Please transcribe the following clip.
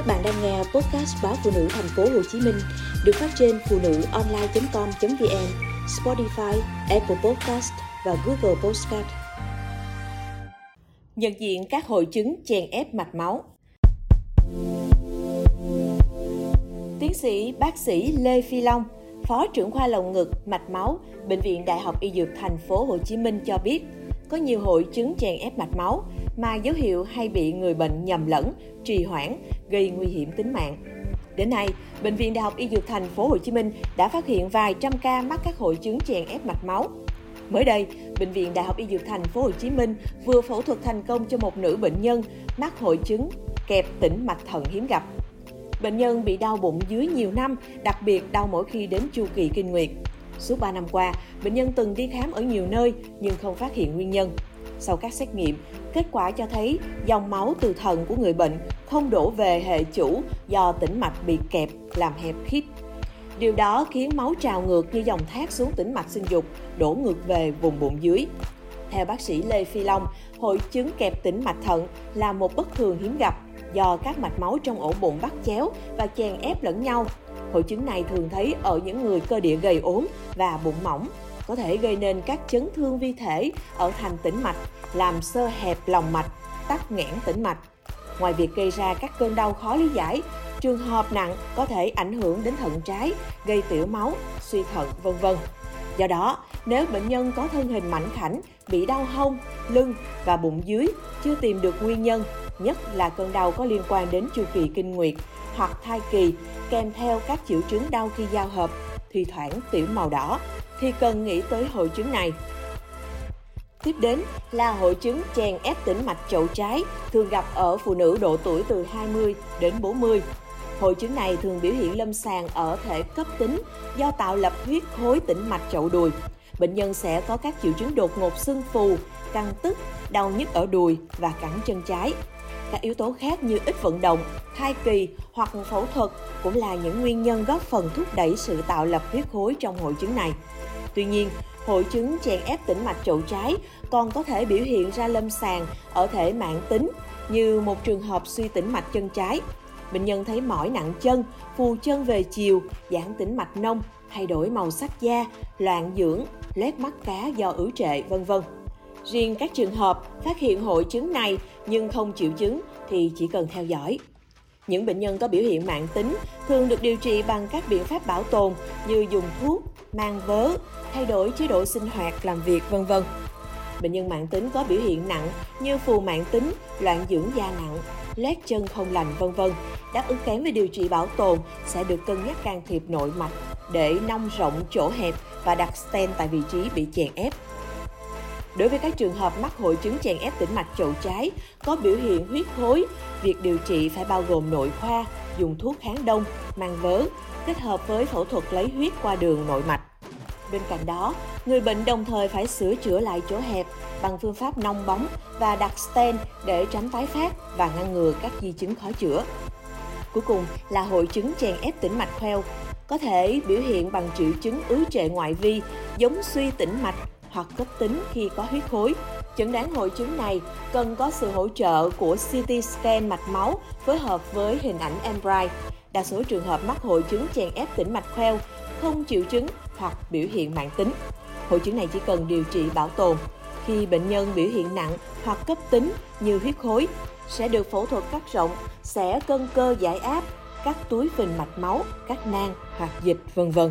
Các bạn đang nghe podcast báo phụ nữ thành phố Hồ Chí Minh được phát trên phụ nữ online.com.vn, Spotify, Apple Podcast và Google Podcast. Nhận diện các hội chứng chèn ép mạch máu. Tiến sĩ bác sĩ Lê Phi Long, Phó trưởng khoa lồng ngực, mạch máu, Bệnh viện Đại học Y Dược Thành phố Hồ Chí Minh cho biết, có nhiều hội chứng chèn ép mạch máu mà dấu hiệu hay bị người bệnh nhầm lẫn, trì hoãn, gây nguy hiểm tính mạng. Đến nay, Bệnh viện Đại học Y Dược Thành phố Hồ Chí Minh đã phát hiện vài trăm ca mắc các hội chứng chèn ép mạch máu. Mới đây, Bệnh viện Đại học Y Dược Thành phố Hồ Chí Minh vừa phẫu thuật thành công cho một nữ bệnh nhân mắc hội chứng kẹp tĩnh mạch thận hiếm gặp. Bệnh nhân bị đau bụng dưới nhiều năm, đặc biệt đau mỗi khi đến chu kỳ kinh nguyệt. Suốt 3 năm qua, bệnh nhân từng đi khám ở nhiều nơi nhưng không phát hiện nguyên nhân. Sau các xét nghiệm, kết quả cho thấy dòng máu từ thận của người bệnh không đổ về hệ chủ do tĩnh mạch bị kẹp làm hẹp khít. Điều đó khiến máu trào ngược như dòng thác xuống tĩnh mạch sinh dục, đổ ngược về vùng bụng dưới. Theo bác sĩ Lê Phi Long, hội chứng kẹp tĩnh mạch thận là một bất thường hiếm gặp do các mạch máu trong ổ bụng bắt chéo và chèn ép lẫn nhau. Hội chứng này thường thấy ở những người cơ địa gầy ốm và bụng mỏng, có thể gây nên các chấn thương vi thể ở thành tĩnh mạch, làm sơ hẹp lòng mạch, tắc nghẽn tĩnh mạch. Ngoài việc gây ra các cơn đau khó lý giải, trường hợp nặng có thể ảnh hưởng đến thận trái, gây tiểu máu, suy thận, vân vân. Do đó, nếu bệnh nhân có thân hình mảnh khảnh, bị đau hông, lưng và bụng dưới chưa tìm được nguyên nhân, nhất là cơn đau có liên quan đến chu kỳ kinh nguyệt hoặc thai kỳ kèm theo các triệu chứng đau khi giao hợp, thì thoảng tiểu màu đỏ, thì cần nghĩ tới hội chứng này. Tiếp đến là hội chứng chèn ép tĩnh mạch chậu trái, thường gặp ở phụ nữ độ tuổi từ 20 đến 40. Hội chứng này thường biểu hiện lâm sàng ở thể cấp tính do tạo lập huyết khối tĩnh mạch chậu đùi. Bệnh nhân sẽ có các triệu chứng đột ngột sưng phù, căng tức, đau nhức ở đùi và cẳng chân trái. Các yếu tố khác như ít vận động, thai kỳ hoặc phẫu thuật cũng là những nguyên nhân góp phần thúc đẩy sự tạo lập huyết khối trong hội chứng này. Tuy nhiên, hội chứng chèn ép tĩnh mạch chậu trái còn có thể biểu hiện ra lâm sàng ở thể mạng tính như một trường hợp suy tĩnh mạch chân trái. Bệnh nhân thấy mỏi nặng chân, phù chân về chiều, giãn tĩnh mạch nông, thay đổi màu sắc da, loạn dưỡng, lép mắt cá do ứ trệ, vân vân. Riêng các trường hợp phát hiện hội chứng này nhưng không triệu chứng thì chỉ cần theo dõi. Những bệnh nhân có biểu hiện mạng tính thường được điều trị bằng các biện pháp bảo tồn như dùng thuốc, mang vớ, thay đổi chế độ sinh hoạt, làm việc, vân vân. Bệnh nhân mạng tính có biểu hiện nặng như phù mạng tính, loạn dưỡng da nặng, loét chân không lành, vân vân, đáp ứng kém với điều trị bảo tồn sẽ được cân nhắc can thiệp nội mạch để nông rộng chỗ hẹp và đặt stent tại vị trí bị chèn ép. Đối với các trường hợp mắc hội chứng chèn ép tĩnh mạch chậu trái có biểu hiện huyết khối, việc điều trị phải bao gồm nội khoa, dùng thuốc kháng đông, mang vớ, kết hợp với phẫu thuật lấy huyết qua đường nội mạch. Bên cạnh đó, người bệnh đồng thời phải sửa chữa lại chỗ hẹp bằng phương pháp nong bóng và đặt stent để tránh tái phát và ngăn ngừa các di chứng khó chữa. Cuối cùng là hội chứng chèn ép tĩnh mạch khoeo, có thể biểu hiện bằng triệu chứng ứ trệ ngoại vi giống suy tĩnh mạch hoặc cấp tính khi có huyết khối. Chẩn đoán hội chứng này cần có sự hỗ trợ của CT scan mạch máu phối hợp với hình ảnh MRI. Đa số trường hợp mắc hội chứng chèn ép tĩnh mạch khoeo không triệu chứng hoặc biểu hiện mạng tính. Hội chứng này chỉ cần điều trị bảo tồn. Khi bệnh nhân biểu hiện nặng hoặc cấp tính như huyết khối, sẽ được phẫu thuật cắt rộng, sẽ cân cơ giải áp, cắt túi phình mạch máu, cắt nang hoặc dịch vân vân.